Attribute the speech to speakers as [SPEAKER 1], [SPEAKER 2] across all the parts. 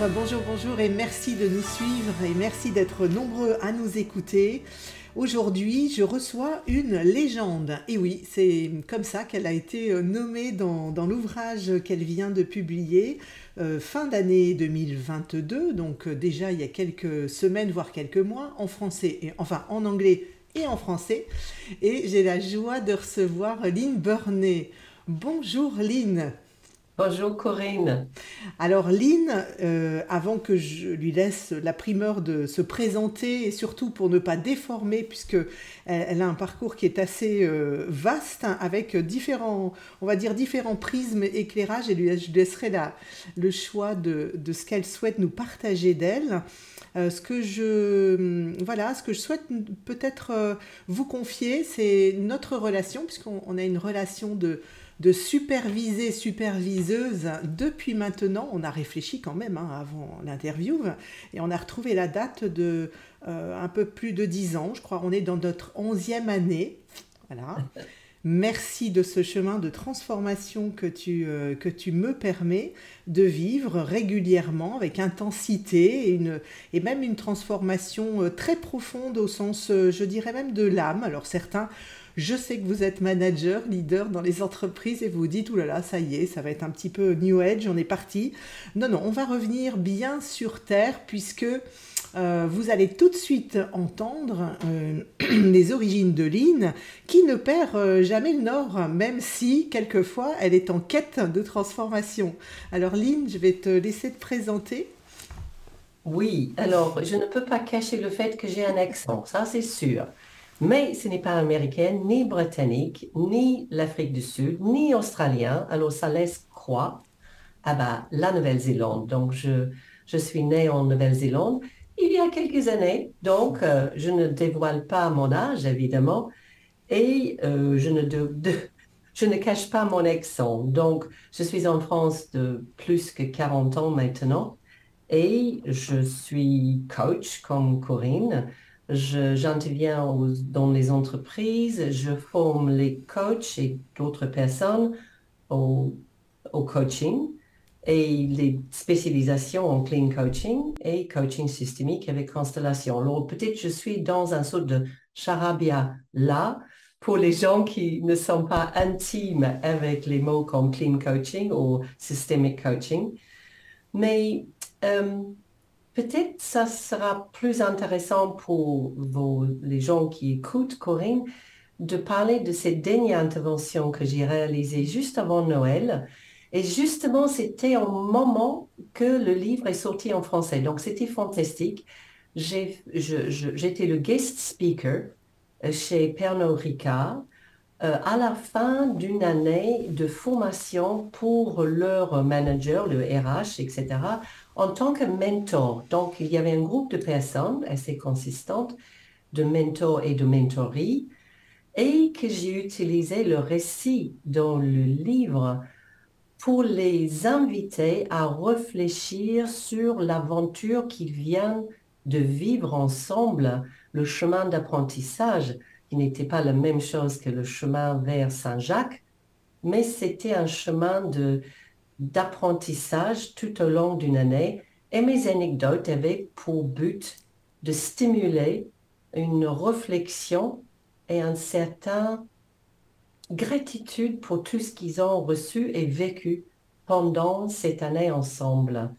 [SPEAKER 1] bonjour, bonjour et merci de nous suivre et merci d'être nombreux à nous écouter. Aujourd'hui, je reçois une légende. Et oui, c'est comme ça qu'elle a été euh, nommée dans, l'ouvrage qu'elle vient de publier euh, fin d'année 2022, donc euh, déjà il y a quelques semaines, voire quelques mois, en français, et, enfin en anglais et en français. Et j'ai la joie de recevoir Lynn Burney. Bonjour Lynn.
[SPEAKER 2] Bonjour Corinne.
[SPEAKER 1] Alors Lynn, euh, avant que je lui laisse la primeur de se présenter et surtout pour ne pas déformer puisque elle, a un parcours qui est assez euh, vaste hein, avec différents, on va dire différents prismes éclairages et lui, je laisserai la, le choix de, ce qu'elle souhaite nous partager d'elle. Euh, ce que je voilà, ce que je souhaite peut-être vous confier, c'est notre relation puisqu'on a une relation de de superviser, superviseuse depuis maintenant. On a réfléchi quand même hein, avant l'interview et on a retrouvé la date de euh, un peu plus de 10 ans, je crois. On est dans notre onzième année. Voilà. Merci de ce chemin de transformation que tu, euh, que tu me permets de vivre régulièrement avec intensité et, une, et même une transformation euh, très profonde au sens, je dirais même de l'âme. Alors certains je sais que vous êtes manager, leader dans les entreprises et vous vous dites, oulala, ça y est, ça va être un petit peu New Age, on est parti. Non, non, on va revenir bien sur Terre puisque euh, vous allez tout de suite entendre euh, les origines de Lynn qui ne perd euh, jamais le nord, même si quelquefois elle est en quête de transformation. Alors Lynn, je vais te laisser te présenter.
[SPEAKER 2] Oui, alors je ne peux pas cacher le fait que j'ai un accent, ça c'est sûr. Mais ce n'est pas américain, ni britannique, ni l'Afrique du Sud, ni australien. Alors ça laisse croire ah bah, la Nouvelle-Zélande. Donc je, je suis née en Nouvelle-Zélande il y a quelques années. Donc euh, je ne dévoile pas mon âge, évidemment. Et euh, je, ne je ne cache pas mon accent. Donc je suis en France de plus que 40 ans maintenant. Et je suis coach comme Corinne j'interviens dans les entreprises, je forme les coachs et d'autres personnes au, coaching et les spécialisations en clean coaching et coaching systémique avec constellation. Alors peut-être je suis dans un sort de charabia là pour les gens qui ne sont pas intimes avec les mots comme clean coaching ou systemic coaching. Mais euh, Peut-être ça sera plus intéressant pour les gens qui écoutent Corinne de parler de cette dernière intervention que j'ai réalisée juste avant Noël. Et justement, c'était au moment que le livre est sorti en français. Donc, c'était fantastique. J'étais le guest speaker euh, chez Pernod Ricard euh, à la fin d'une année de formation pour leur manager, le RH, etc., en tant que mentor. Donc, il y avait un groupe de personnes assez consistantes, de mentors et de mentories, et que j'ai utilisé le récit dans le livre pour les inviter à réfléchir sur l'aventure qu'ils viennent de vivre ensemble, le chemin d'apprentissage, n'était pas la même chose que le chemin vers Saint-Jacques, mais c'était un chemin d'apprentissage tout au long d'une année et mes anecdotes avaient pour but de stimuler une réflexion et un certain gratitude pour tout ce qu'ils ont reçu et vécu pendant cette année ensemble.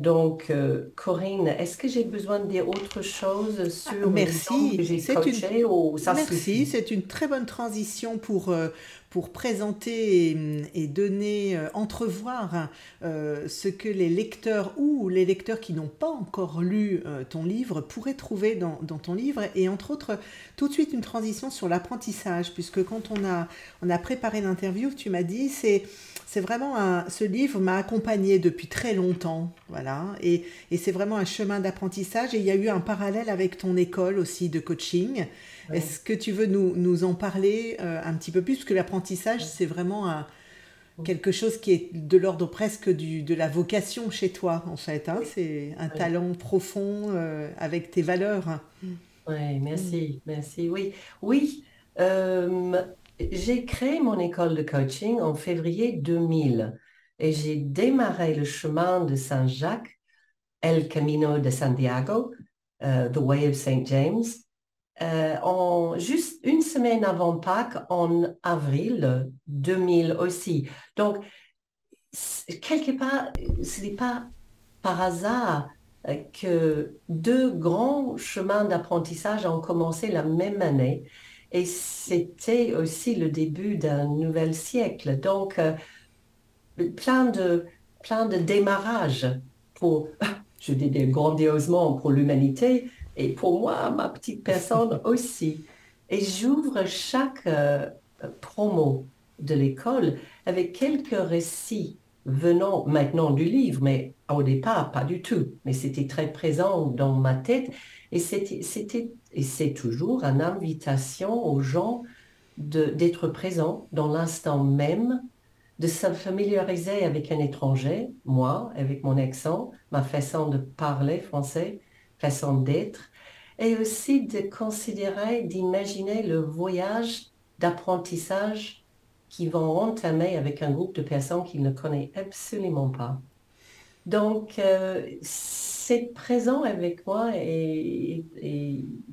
[SPEAKER 2] Donc, euh, Corinne, est-ce que j'ai besoin de dire autre chose sur
[SPEAKER 1] Merci. que j'ai coaché ou ça Merci, c'est une très bonne transition pour, euh, pour présenter et, donner, euh, entrevoir euh, ce que les lecteurs ou les lecteurs qui n'ont pas encore lu euh, ton livre pourraient trouver dans, ton livre. Et entre autres, tout de suite une transition sur l'apprentissage, puisque quand on a, on a préparé l'interview, tu m'as dit, c'est c'est vraiment un, ce livre m'a accompagné depuis très longtemps, voilà, et, et c'est vraiment un chemin d'apprentissage. Et il y a eu un parallèle avec ton école aussi de coaching. Est-ce que tu veux nous, nous en parler euh, un petit peu plus? Parce que l'apprentissage, c'est vraiment quelque chose qui est de l'ordre presque du, de la vocation chez toi, en fait. Hein. C'est un talent profond euh, avec tes valeurs.
[SPEAKER 2] Oui, merci, merci. Oui, oui. Euh, j'ai créé mon école de coaching en février 2000 et j'ai démarré le chemin de Saint-Jacques El Camino de Santiago, The Way of St. James, en juste une semaine avant Pâques, en avril 2000 aussi. Donc, quelque part, ce n'est pas par hasard que deux grands chemins d'apprentissage ont commencé la même année et c'était aussi le début d'un nouvel siècle. Donc, euh, plein de, plein de démarrages pour, je dis grandiosement pour l'humanité et pour moi, ma petite personne aussi. Et j'ouvre chaque euh, promo de l'école avec quelques récits venant maintenant du livre, mais au départ, pas du tout. Mais c'était très présent dans ma tête. Et c'était, et c'est toujours une invitation aux gens d'être présents dans l'instant même, de se familiariser avec un étranger, moi, avec mon accent, ma façon de parler français, façon d'être, et aussi de considérer, d'imaginer le voyage d'apprentissage qui vont entamer avec un groupe de personnes qu'ils ne connaissent absolument pas. Donc, euh, c'est présent avec moi et,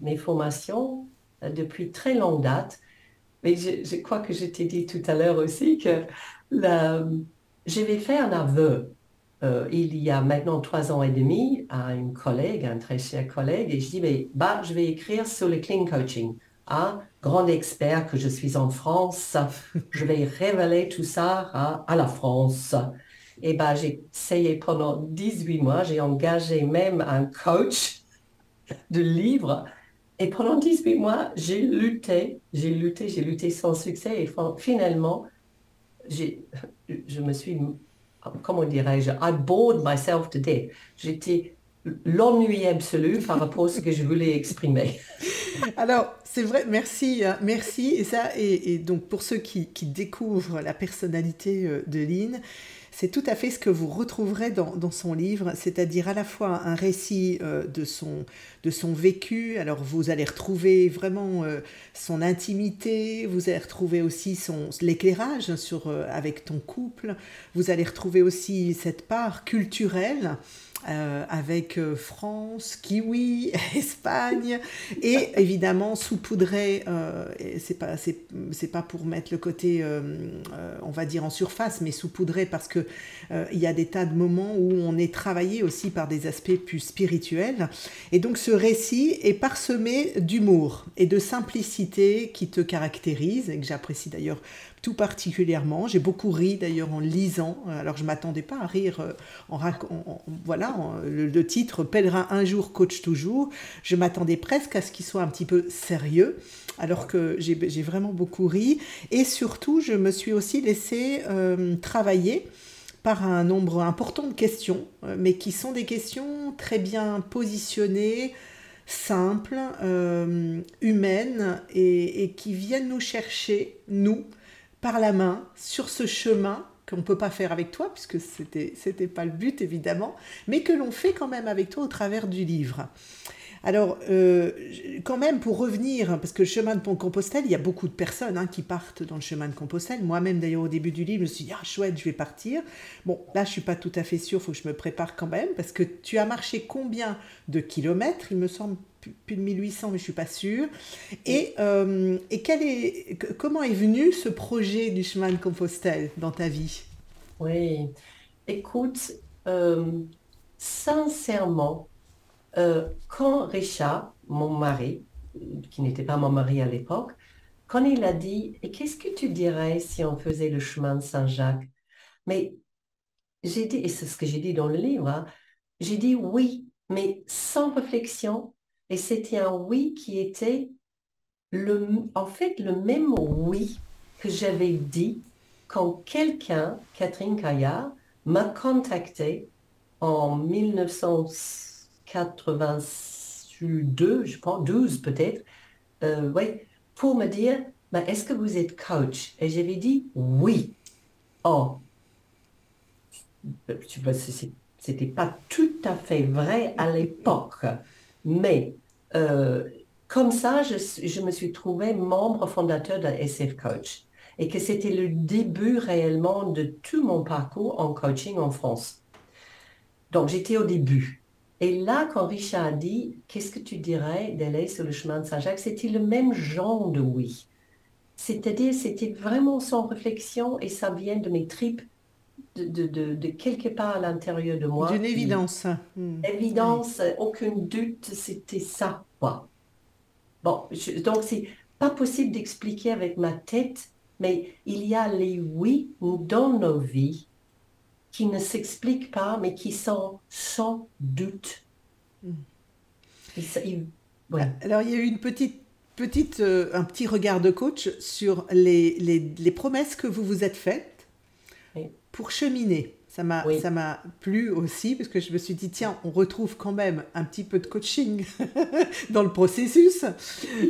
[SPEAKER 2] mes formations euh, depuis très longue date. Mais je, crois que je t'ai dit tout à l'heure aussi que je vais faire un aveu euh, il y a maintenant trois ans et demi à une collègue, un très cher collègue, et je dis, mais, bah, je vais écrire sur le clean coaching. Ah, grand expert que je suis en France, je vais révéler tout ça à, la France. Et ben, j'ai essayé pendant 18 mois, j'ai engagé même un coach de livres. Et pendant 18 mois, j'ai lutté, j'ai lutté, j'ai lutté sans succès. Et finalement, je me suis, comment dirais-je, I bored myself to death. J'étais l'ennui absolu par rapport à ce que je voulais exprimer.
[SPEAKER 1] Alors, c'est vrai, merci, hein, merci. Et ça, et, donc pour ceux qui, découvrent la personnalité euh, de Lynn, c'est tout à fait ce que vous retrouverez dans, son livre, c'est-à-dire à la fois un récit euh, de, son, de son vécu, alors vous allez retrouver vraiment euh, son intimité, vous allez retrouver aussi son, l'éclairage sur, avec ton couple, vous allez retrouver aussi cette part culturelle euh, avec euh, France, Kiwi, Espagne, et évidemment saupoudré, euh, c'est pas, c'est, pas pour mettre le côté, on va dire en surface, mais saupoudré parce que il y a des tas de moments où on est travaillé aussi par des aspects plus spirituels. Et donc ce récit est parsemé d'humour et de simplicité qui te caractérise, et que j'apprécie d'ailleurs tout particulièrement. J'ai beaucoup ri d'ailleurs en lisant. Alors je m'attendais pas à rire euh, en, voilà le, titre Pèlerin un jour, coach toujours. Je m'attendais presque à ce qu'il soit un petit peu sérieux, alors que j'ai vraiment beaucoup ri. Et surtout, je me suis aussi laissé euh, travailler par un nombre important de questions, euh, mais qui sont des questions très bien positionnées, simples, humaines, et, qui viennent nous chercher, nous, la main sur ce chemin qu'on ne peut pas faire avec toi, puisque ce n'était pas le but évidemment, mais que l'on fait quand même avec toi au travers du livre. Alors, euh, quand même, pour revenir, parce que le chemin de Pont-Compostelle, il y a beaucoup de personnes hein, qui partent dans le chemin de Compostelle. Moi-même, d'ailleurs, au début du livre, je me suis dit, ah, chouette, je vais partir. Bon, là, je suis pas tout à fait sûre, faut que je me prépare quand même, parce que tu as marché combien de kilomètres Il me semble plus de 1800, mais je suis pas sûre. Et, euh, et quel est, comment est venu ce projet du chemin de Compostelle dans ta vie?
[SPEAKER 2] Oui, écoute, euh, sincèrement, euh, quand Richard, mon mari, qui n'était pas mon mari à l'époque, quand il a dit, et qu'est-ce que tu dirais si on faisait le chemin de Saint-Jacques? Mais j'ai dit, et c'est ce que j'ai dit dans le livre, hein, j'ai dit oui, mais sans réflexion, et c'était un oui qui était le, en fait le même oui que j'avais dit quand quelqu'un, Catherine Caillard, m'a contacté en 1982, je pense, 12 peut-être, euh, pour me dire, est-ce que vous êtes coach? Et j'avais dit oui. Oh, c'était pas tout à fait vrai à l'époque. Mais euh, comme ça, je, me suis trouvée membre fondateur de SF Coach et que c'était le début réellement de tout mon parcours en coaching en France. Donc j'étais au début. Et là, quand Richard a dit, qu'est-ce que tu dirais d'aller sur le chemin de Saint-Jacques, c'était le même genre de oui. C'est-à-dire, c'était vraiment sans réflexion et ça vient de mes tripes, de, de, quelque part à l'intérieur de moi.
[SPEAKER 1] D'une évidence.
[SPEAKER 2] Hmm. Évidence, aucun doute, c'était ça. Quoi. Bon, donc c'est pas possible d'expliquer avec ma tête, mais il y a les oui dans nos vies qui ne s'expliquent pas, mais qui sont sans doute. Hmm.
[SPEAKER 1] Alors, il y a eu une petite, petite, euh, un petit regard de coach sur les, les, les promesses que vous vous êtes faites pour cheminer. Ça m'a, ça m'a plu aussi parce que je me suis dit, tiens, on retrouve quand même un petit peu de coaching dans le processus.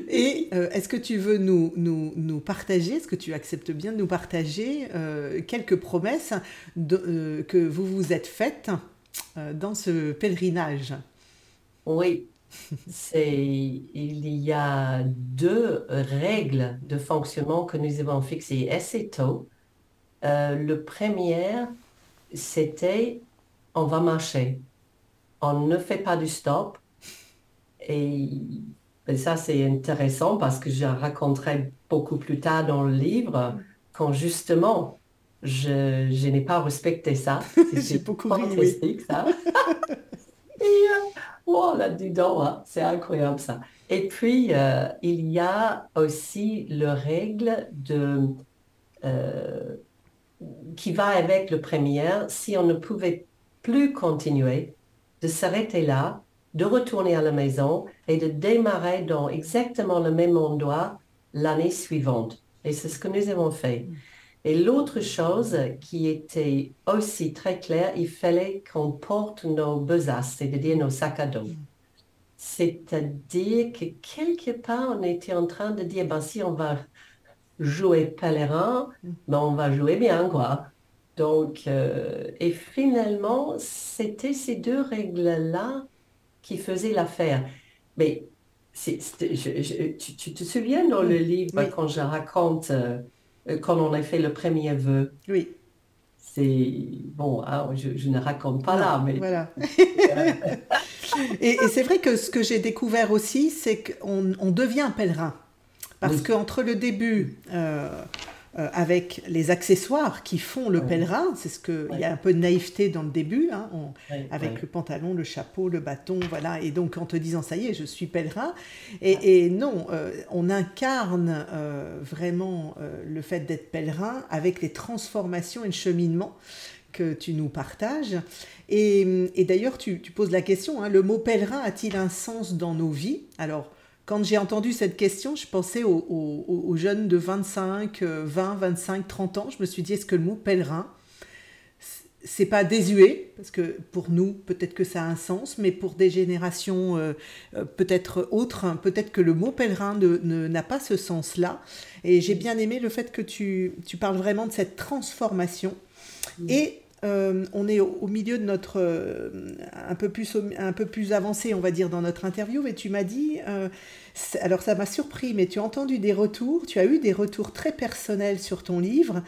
[SPEAKER 1] Et euh, est-ce que tu veux nous, nous, nous partager, est-ce que tu acceptes bien de nous partager euh, quelques promesses euh, que vous vous êtes faites dans ce pèlerinage?
[SPEAKER 2] Oui, c'est, il y a deux règles de fonctionnement que nous avons fixées assez tôt. Le premier, c'était on va marcher. On ne fait pas du stop. Et, ça, c'est intéressant parce que je raconterai beaucoup plus tard dans le livre quand justement je, je n'ai pas respecté ça.
[SPEAKER 1] J'ai beaucoup ri,
[SPEAKER 2] ça. Et euh, oh, là-dedans, hein, c'est incroyable ça. Et puis, euh, il y a aussi le règle de euh, qui va avec le premier, si on ne pouvait plus continuer, de s'arrêter là, de retourner à la maison et de démarrer dans exactement le même endroit l'année suivante. Et c'est ce que nous avons fait. Et l'autre chose qui était aussi très claire, il fallait qu'on porte nos besaces, c'est-à-dire nos sacs à dos. C'est-à-dire que quelque part, on était en train de dire, ben, si on va jouer pèlerin, ben on va jouer bien, quoi. Donc, euh, et finalement, c'était ces deux règles-là qui faisaient l'affaire. Mais tu, te souviens dans le livre quand je raconte, euh, quand on a fait le premier vœu?
[SPEAKER 1] Oui.
[SPEAKER 2] C'est bon, hein, je, ne raconte pas là, mais.
[SPEAKER 1] Voilà. et, c'est vrai que ce que j'ai découvert aussi, c'est qu'on on devient pèlerin. Parce qu'entre le début, euh, euh, avec les accessoires qui font le pèlerin, c'est ce que il y a un peu de naïveté dans le début, hein, avec le pantalon, le chapeau, le bâton, voilà. Et donc en te disant ça y est, je suis pèlerin. Et, non, euh, on incarne vraiment le fait d'être pèlerin avec les transformations et le cheminement que tu nous partages. Et, d'ailleurs, tu, poses la question, hein, le mot pèlerin a-t-il un sens dans nos vies? Alors, quand j'ai entendu cette question, je pensais aux, jeunes de 25, 20, 25, 30 ans. Je me suis dit, est-ce que le mot pèlerin, c'est pas désuet? Parce que pour nous, peut-être que ça a un sens, mais pour des générations euh, euh, peut-être autres, hein, peut-être que le mot pèlerin n'a pas ce sens-là. Et j'ai bien aimé le fait que tu, parles vraiment de cette transformation. Et euh, on est au, milieu de notre euh, un peu plus un peu plus avancé on va dire dans notre interview et tu m'as dit euh, alors ça m'a surpris mais tu as entendu des retours tu as eu des retours très personnels sur ton livre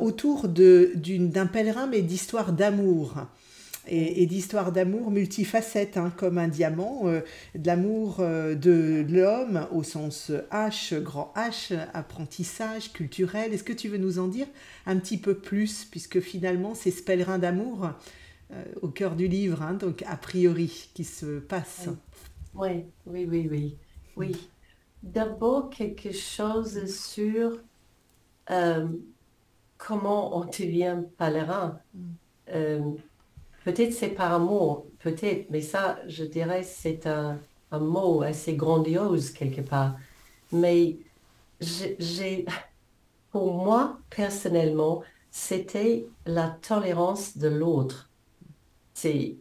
[SPEAKER 1] autour d'un pèlerin mais d'histoire d'amour et, d'histoires d'amour multifacettes, hein, comme un diamant, euh, de l'amour euh, de l'homme au sens H, grand H, apprentissage culturel. Est-ce que tu veux nous en dire un petit peu plus, puisque finalement c'est ce pèlerin d'amour euh, au cœur du livre, hein, donc a priori, qui se passe
[SPEAKER 2] Oui, oui, oui, oui. oui. D'abord quelque chose sur comment on devient pèlerin. Mm. Peut-être c'est par amour, peut-être, mais ça, je dirais, c'est un, mot assez grandiose quelque part. Mais j'ai, pour moi, personnellement, c'était la tolérance de l'autre. C'est,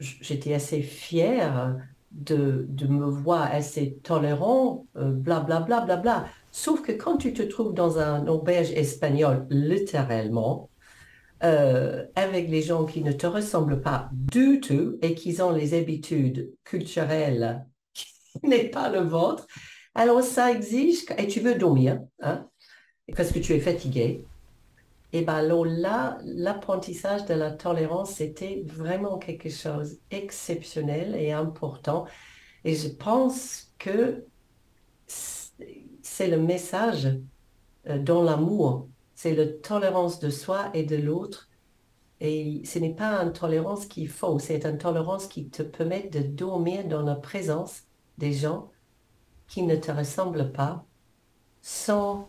[SPEAKER 2] j'étais assez fière de, me voir assez tolérant, blablabla, euh, bla, bla, bla, Sauf que quand tu te trouves dans un auberge espagnol, littéralement, euh, avec les gens qui ne te ressemblent pas du tout et qui ont les habitudes culturelles qui n'est pas le vôtre, alors ça exige, et tu veux dormir, hein, parce que tu es fatigué. Et bien là, l'apprentissage de la tolérance, c'était vraiment quelque chose d'exceptionnel et important. Et je pense que c'est le message euh, dans l'amour. C'est la tolérance de soi et de l'autre. Et ce n'est pas une tolérance qui est fausse, c'est une tolérance qui te permet de dormir dans la présence des gens qui ne te ressemblent pas sans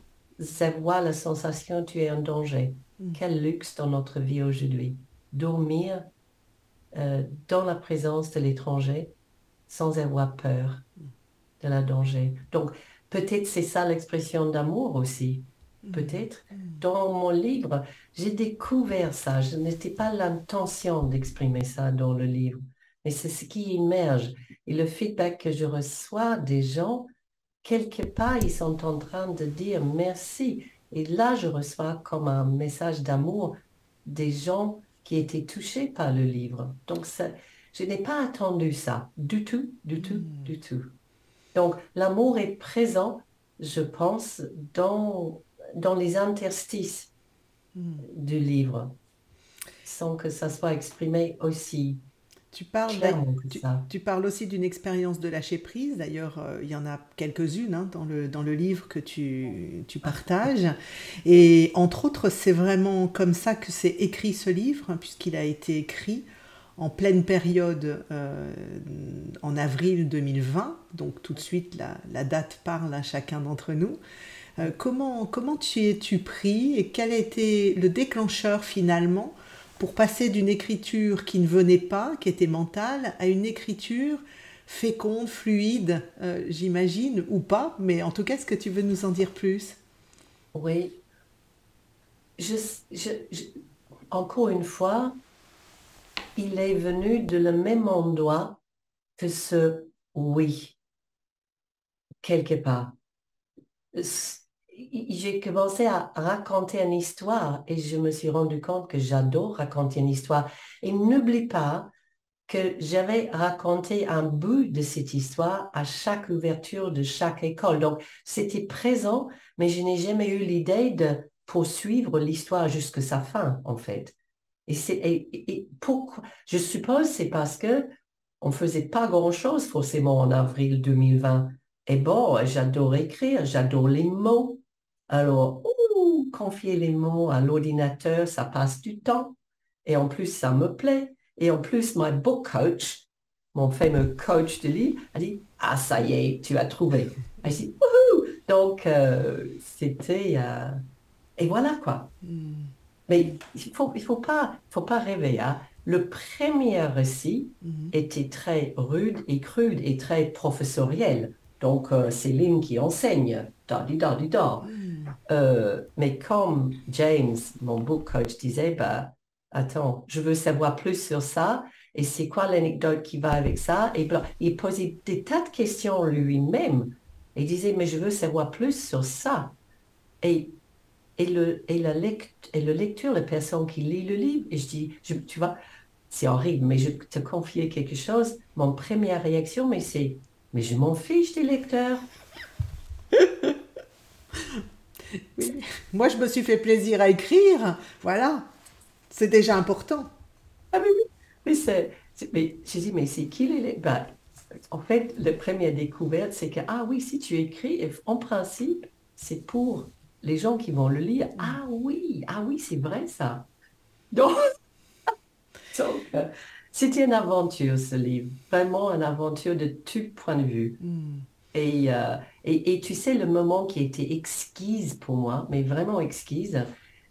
[SPEAKER 2] avoir la sensation que tu es en danger. Mm. Quel luxe dans notre vie aujourd'hui. Dormir euh, dans la présence de l'étranger sans avoir peur de la danger. Donc, peut-être c'est ça l'expression d'amour aussi. Mm. Peut-être. Mm. Dans mon livre, j'ai découvert ça. Je n'étais pas l'intention d'exprimer ça dans le livre, mais c'est ce qui émerge. Et le feedback que je reçois des gens, quelque part, ils sont en train de dire merci. Et là, je reçois comme un message d'amour des gens qui étaient touchés par le livre. Donc, ça, je n'ai pas attendu ça du tout, du tout, hmm. du tout. Donc, l'amour est présent, je pense, dans, dans les interstices hmm. du livre, sans que ça soit exprimé aussi
[SPEAKER 1] tu parles, tu, parles aussi d'une expérience de lâcher prise. D'ailleurs, euh, il y en a quelques-unes hein, dans, le, dans le livre que tu, tu, partages. Et entre autres, c'est vraiment comme ça que c'est écrit ce livre, hein, puisqu'il a été écrit en pleine période euh, en avril 2020. Donc tout de suite, la, la date parle à chacun d'entre nous. Euh, comment, comment tu es-tu pris et quel a été le déclencheur finalement pour passer d'une écriture qui ne venait pas, qui était mentale, à une écriture féconde, fluide, euh, j'imagine, ou pas, mais en tout cas, est-ce que tu veux nous en dire plus?
[SPEAKER 2] Oui. encore une fois, il est venu de le même endroit que ce oui, quelque part j'ai commencé à raconter une histoire et je me suis rendu compte que j'adore raconter une histoire. Et n'oublie pas que j'avais raconté un bout de cette histoire à chaque ouverture de chaque école. Donc, c'était présent, mais je n'ai jamais eu l'idée de poursuivre l'histoire jusqu'à sa fin, en fait. Et, c'est, et, pourquoi? Je suppose c'est parce que on faisait pas grand-chose forcément en avril 2020. Et bon, j'adore écrire, j'adore les mots, alors, confier les mots à l'ordinateur, ça passe du temps. Et en plus, ça me plaît. Et en plus, mon book coach, mon fameux coach de livre, a dit, ah, ça y est, tu as trouvé. a dit, Wouhou! Donc, euh, c'était... Euh, et voilà quoi. Hmm. Mais il ne faut, il faut, pas, faut pas rêver. Hein. Le premier récit hmm. était très rude et crude et très professoriel. Donc, euh, c'est Lynn qui enseigne. Da, di, da, di, da. Euh, mais comme James, mon book coach, disait, bah, attends, je veux savoir plus sur ça, et c'est quoi l'anecdote qui va avec ça? Et il posait des tas de questions lui-même. Il disait, mais je veux savoir plus sur ça. Et, et, le, et, la et personne qui lit le livre, et je dis, tu vois, c'est horrible, mais je te confier quelque chose. Mon première réaction, mais c'est, mais je m'en fiche des lecteurs.
[SPEAKER 1] Moi, je me suis fait plaisir à écrire. Voilà. C'est déjà important.
[SPEAKER 2] Ah oui, oui. Mais, c'est, mais j'ai dit, mais c'est qui les... Ben, en fait, la première découverte, c'est que, ah oui, si tu écris, en principe, c'est pour les gens qui vont le lire. Mm. Ah oui, ah oui, c'est vrai ça. Donc, euh, c'était une aventure, ce livre. Vraiment une aventure de tout point de vue. Mm. Euh, et, et, tu sais, le moment qui était exquise pour moi, mais vraiment exquise,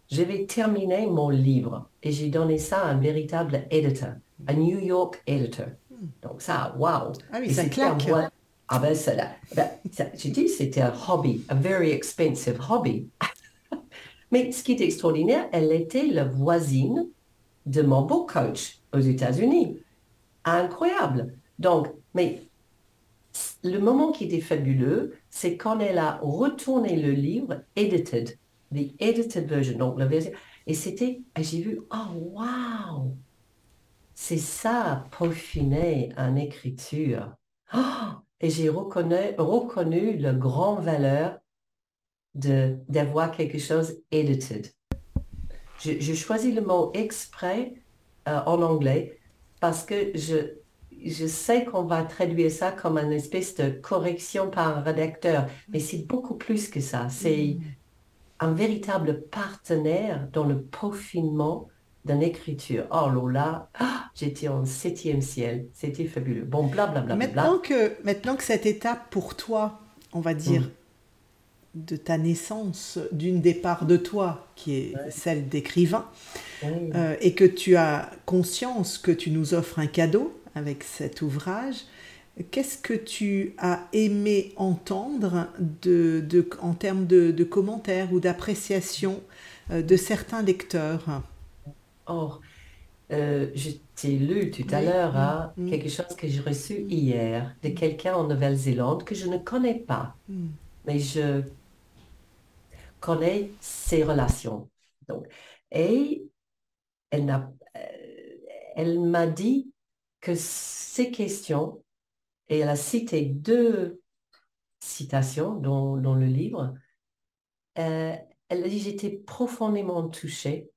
[SPEAKER 2] j'avais terminé mon livre et j'ai donné ça à un véritable éditeur, un New York editor. Donc ça, waouh!
[SPEAKER 1] Ah oui, ça claque.
[SPEAKER 2] Ah ben, ça, ben, j'ai dit c'était un hobby, un very expensive hobby. mais ce qui est extraordinaire, elle était la voisine de mon book coach aux États-Unis. Incroyable. Donc, mais le moment qui était fabuleux, c'est quand elle a retourné le livre edited, the edited version, donc la version, et c'était, j'ai vu, oh wow, c'est ça, peaufiner en écriture. Oh, et j'ai reconnu, reconnu la grande valeur de d'avoir quelque chose edited. J'ai choisi le mot exprès euh, en anglais parce que je, je sais qu'on va traduire ça comme une espèce de correction par un rédacteur, mais c'est beaucoup plus que ça. C'est mm. un véritable partenaire dans le peaufinement d'une écriture. Oh là, ah, j'étais en septième ciel, c'était fabuleux. Bon, blablabla.
[SPEAKER 1] maintenant, que, maintenant que cette étape pour toi, on va dire, mm. de ta naissance, d'une des parts de toi, qui est celle d'écrivain, euh, et que tu as conscience que tu nous offres un cadeau avec cet ouvrage, qu'est-ce que tu as aimé entendre de, de en termes de, de commentaires ou d'appréciation euh, de certains lecteurs?
[SPEAKER 2] Or, euh, je t'ai lu tout à l'heure hein, mm. quelque chose que j'ai reçu hier de quelqu'un en Nouvelle-Zélande que je ne connais pas, mm. mais je connais ses relations. Donc, et elle, euh, elle m'a dit que ces questions, et elle a cité deux citations dans, dans le livre, euh, elle a dit, j'étais profondément touchée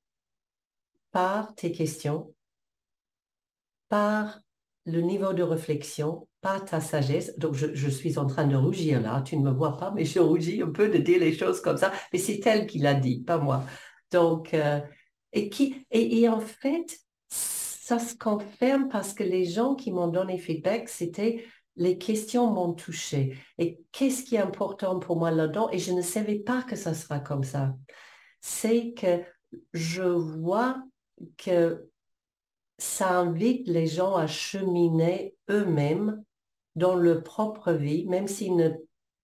[SPEAKER 2] par tes questions, par le niveau de réflexion, par ta sagesse. Donc, je, suis en train de rougir là. Tu ne me vois pas, mais je rougis un peu de dire les choses comme ça. Mais c'est elle qui l'a dit, pas moi. Donc, euh, et, qui, et, en fait, ça se confirme parce que les gens qui m'ont donné feedback, c'était les questions m'ont touché. Et qu'est-ce qui est important pour moi là-dedans? Et je ne savais pas que ça sera comme ça. C'est que je vois que ça invite les gens à cheminer eux-mêmes dans leur propre vie, même s'ils ne,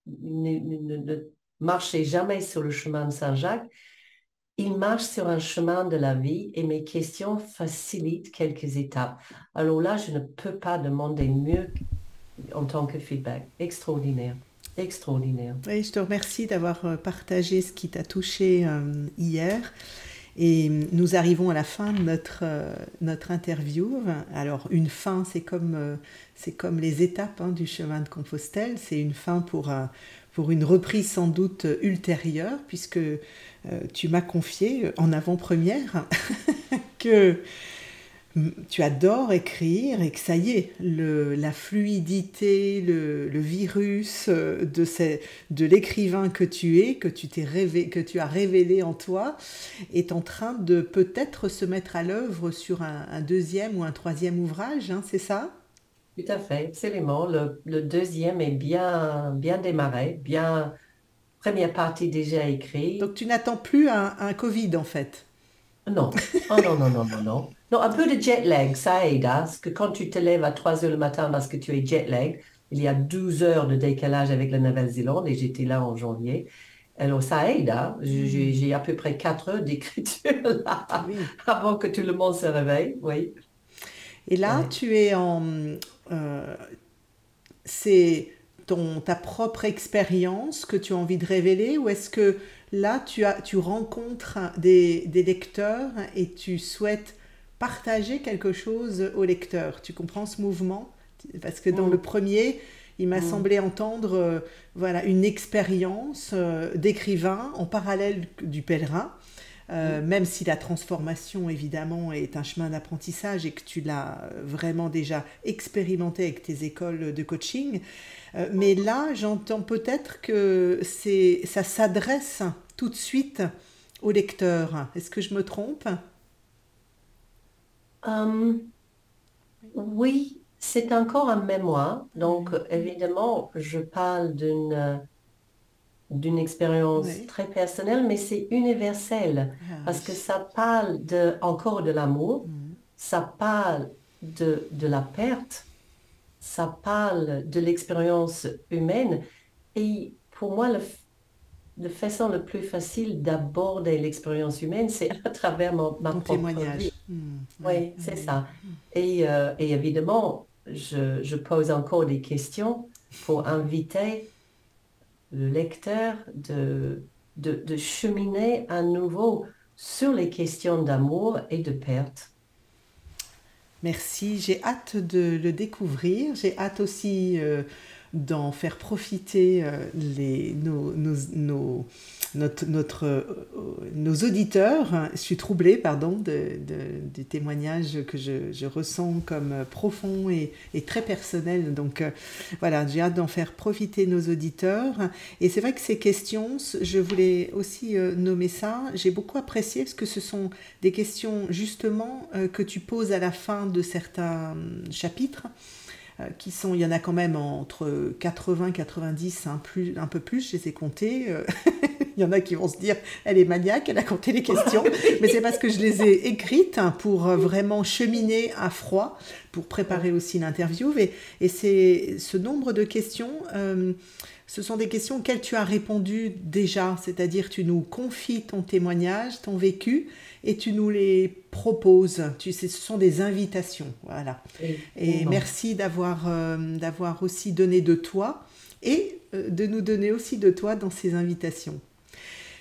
[SPEAKER 2] ne, marchaient jamais sur le chemin de Saint-Jacques, ils marchent sur un chemin de la vie et mes questions facilitent quelques étapes. Alors là, je ne peux pas demander mieux en tant que feedback. Extraordinaire. Extraordinaire.
[SPEAKER 1] Oui, je te remercie d'avoir euh, partagé ce qui t'a touché euh, hier. Et nous arrivons à la fin de notre, euh, notre interview. Alors, une fin, c'est comme, comme les étapes hein, du chemin de Compostelle. C'est une fin pour, pour une reprise sans doute ultérieure, puisque euh, tu m'as confié en avant-première que tu adores écrire et que ça y est, la fluidité, le, virus euh, de, de l'écrivain que tu es, que tu, t'es que tu as révélé en toi, est en train de peut-être se mettre à l'œuvre sur un, deuxième ou un troisième ouvrage, hein, c'est ça?
[SPEAKER 2] Tout à fait, absolument. Le, le, deuxième est bien, bien démarré, bien première partie déjà écrite.
[SPEAKER 1] Donc tu n'attends plus un, un Covid en fait?
[SPEAKER 2] Non. Oh non, non, non, non, non. Non, un peu de jet lag, ça aide. Hein, parce que quand tu te lèves à 3 heures le matin parce que tu es jet lag, il y a 12 heures de décalage avec la Nouvelle-Zélande et j'étais là en janvier. Alors ça aide. Hein. Mm. J'ai à peu près 4 heures d'écriture là, avant que tout le monde se réveille. Oui.
[SPEAKER 1] Et là, tu es en. Euh, c'est ton, ta propre expérience que tu as envie de révéler ou est-ce que là, tu, as, tu rencontres des, lecteurs et tu souhaites partager quelque chose aux lecteurs. Tu comprends ce mouvement? Parce que dans mm. le premier, il m'a mm. semblé entendre euh, voilà, une expérience euh, d'écrivain en parallèle du pèlerin. Euh. Même si la transformation, évidemment, est un chemin d'apprentissage et que tu l'as vraiment déjà expérimenté avec tes écoles de coaching. mais là, j'entends peut-être que ça s'adresse tout de suite au lecteur. Est-ce que je me trompe?
[SPEAKER 2] Hum, Oui, c'est encore un mémoire. Donc, évidemment, je parle d'une d'une expérience très personnelle, mais c'est universel ah, parce que ça parle de, encore de l'amour, mm. ça parle de, de la perte, ça parle de l'expérience humaine. Et pour moi, le, façon le plus facile d'aborder l'expérience humaine, c'est à travers mon, ma propre témoignage. Vie. Mmh, oui, c'est ça. Et, euh, et évidemment, je, je, pose encore des questions pour inviter le lecteur de, cheminer à nouveau sur les questions d'amour et de perte.
[SPEAKER 1] Merci, j'ai hâte de le découvrir. J'ai hâte aussi euh, d'en faire profiter euh, les, nos, notre, notre, euh, nos auditeurs. Je suis troublée, pardon, de, du témoignage que je, je, ressens comme profond et, et très personnel. Donc voilà, j'ai hâte d'en faire profiter nos auditeurs. Et c'est vrai que ces questions, je voulais aussi nommer ça, j'ai beaucoup apprécié parce que ce sont des questions justement que tu poses à la fin de certains hum, chapitres. Euh, qui sont, il y en a quand même entre 80, 90, un, plus, un peu plus, je les ai comptés. Euh, il y en a qui vont se dire, elle est maniaque, elle a compté les questions, mais c'est parce que je les ai écrites pour euh, vraiment cheminer à froid, pour préparer aussi l'interview. Et, et c'est ce nombre de questions. ce sont des questions auxquelles tu as répondu déjà, c'est-à-dire tu nous confies ton témoignage, ton vécu, et tu nous les proposes. Tu sais, ce sont des invitations. Voilà. Et, merci d'avoir euh, d'avoir aussi donné de toi et euh, de nous donner aussi de toi dans ces invitations.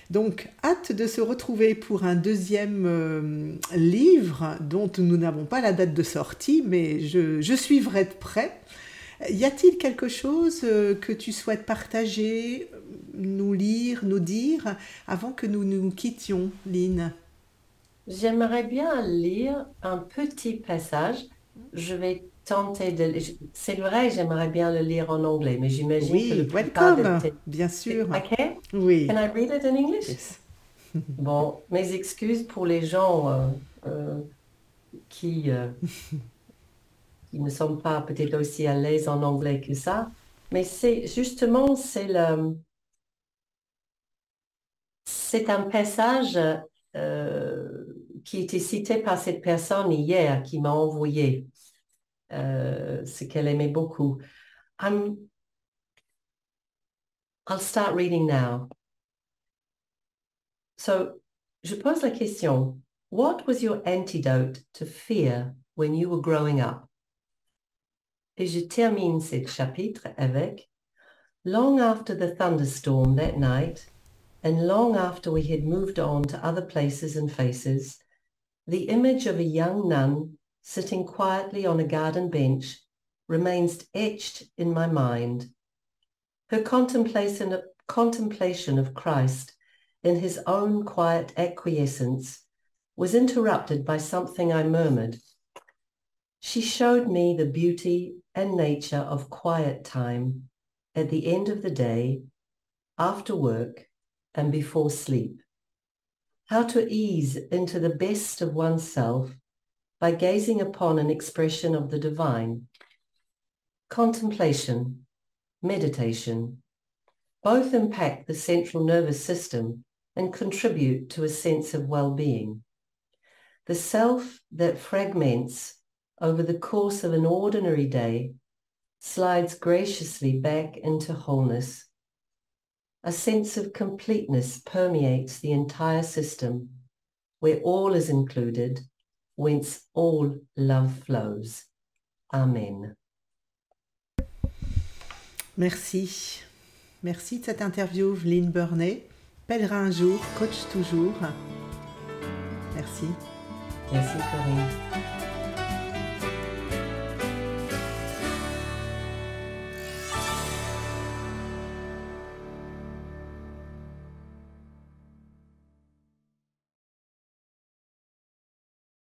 [SPEAKER 1] Donc, hâte de se retrouver pour un deuxième euh, livre dont nous n'avons pas la date de sortie, mais je, je suivrai de près. Y a-t-il quelque chose que tu souhaites partager, nous lire, nous dire, avant que nous nous quittions, Lynn?
[SPEAKER 2] J'aimerais bien lire un petit passage. Je vais tenter de... C'est vrai, j'aimerais bien le lire en anglais, mais j'imagine
[SPEAKER 1] oui,
[SPEAKER 2] que le
[SPEAKER 1] welcome, bien sûr.
[SPEAKER 2] OK?
[SPEAKER 1] Oui.
[SPEAKER 2] Can I read it in English?
[SPEAKER 1] Yes.
[SPEAKER 2] bon, mes excuses pour les gens euh, euh, qui, euh, qui ne sont pas peut-être aussi à l'aise en anglais que ça, mais c'est justement, c'est le... C'est un passage qui était cité par cette personne hier qui m'a envoyé euh, ce qu'elle aimait beaucoup. I'm, I'll start reading now. So, je pose la question, what was your antidote to fear when you were growing up? Et je termine ce chapitre avec, long after the thunderstorm that night, and long after we had moved on to other places and faces, the image of a young nun sitting quietly on a garden bench remains etched in my mind. Her contemplation of, contemplation of Christ in his own quiet acquiescence was interrupted by something I murmured. She showed me the beauty and nature of quiet time at the end of the day, after work, and before sleep. How to ease into the best of oneself by gazing upon an expression of the divine. Contemplation, meditation, both impact the central nervous system and contribute to a sense of well-being. The self that fragments over the course of an ordinary day slides graciously back into wholeness a sense of completeness permeates the entire system, where all is included, whence all love flows. Amen.
[SPEAKER 1] Merci. Merci de cette interview, Lynn Burney. Pèlerin un jour, coach toujours. Merci.
[SPEAKER 2] Merci, Corinne.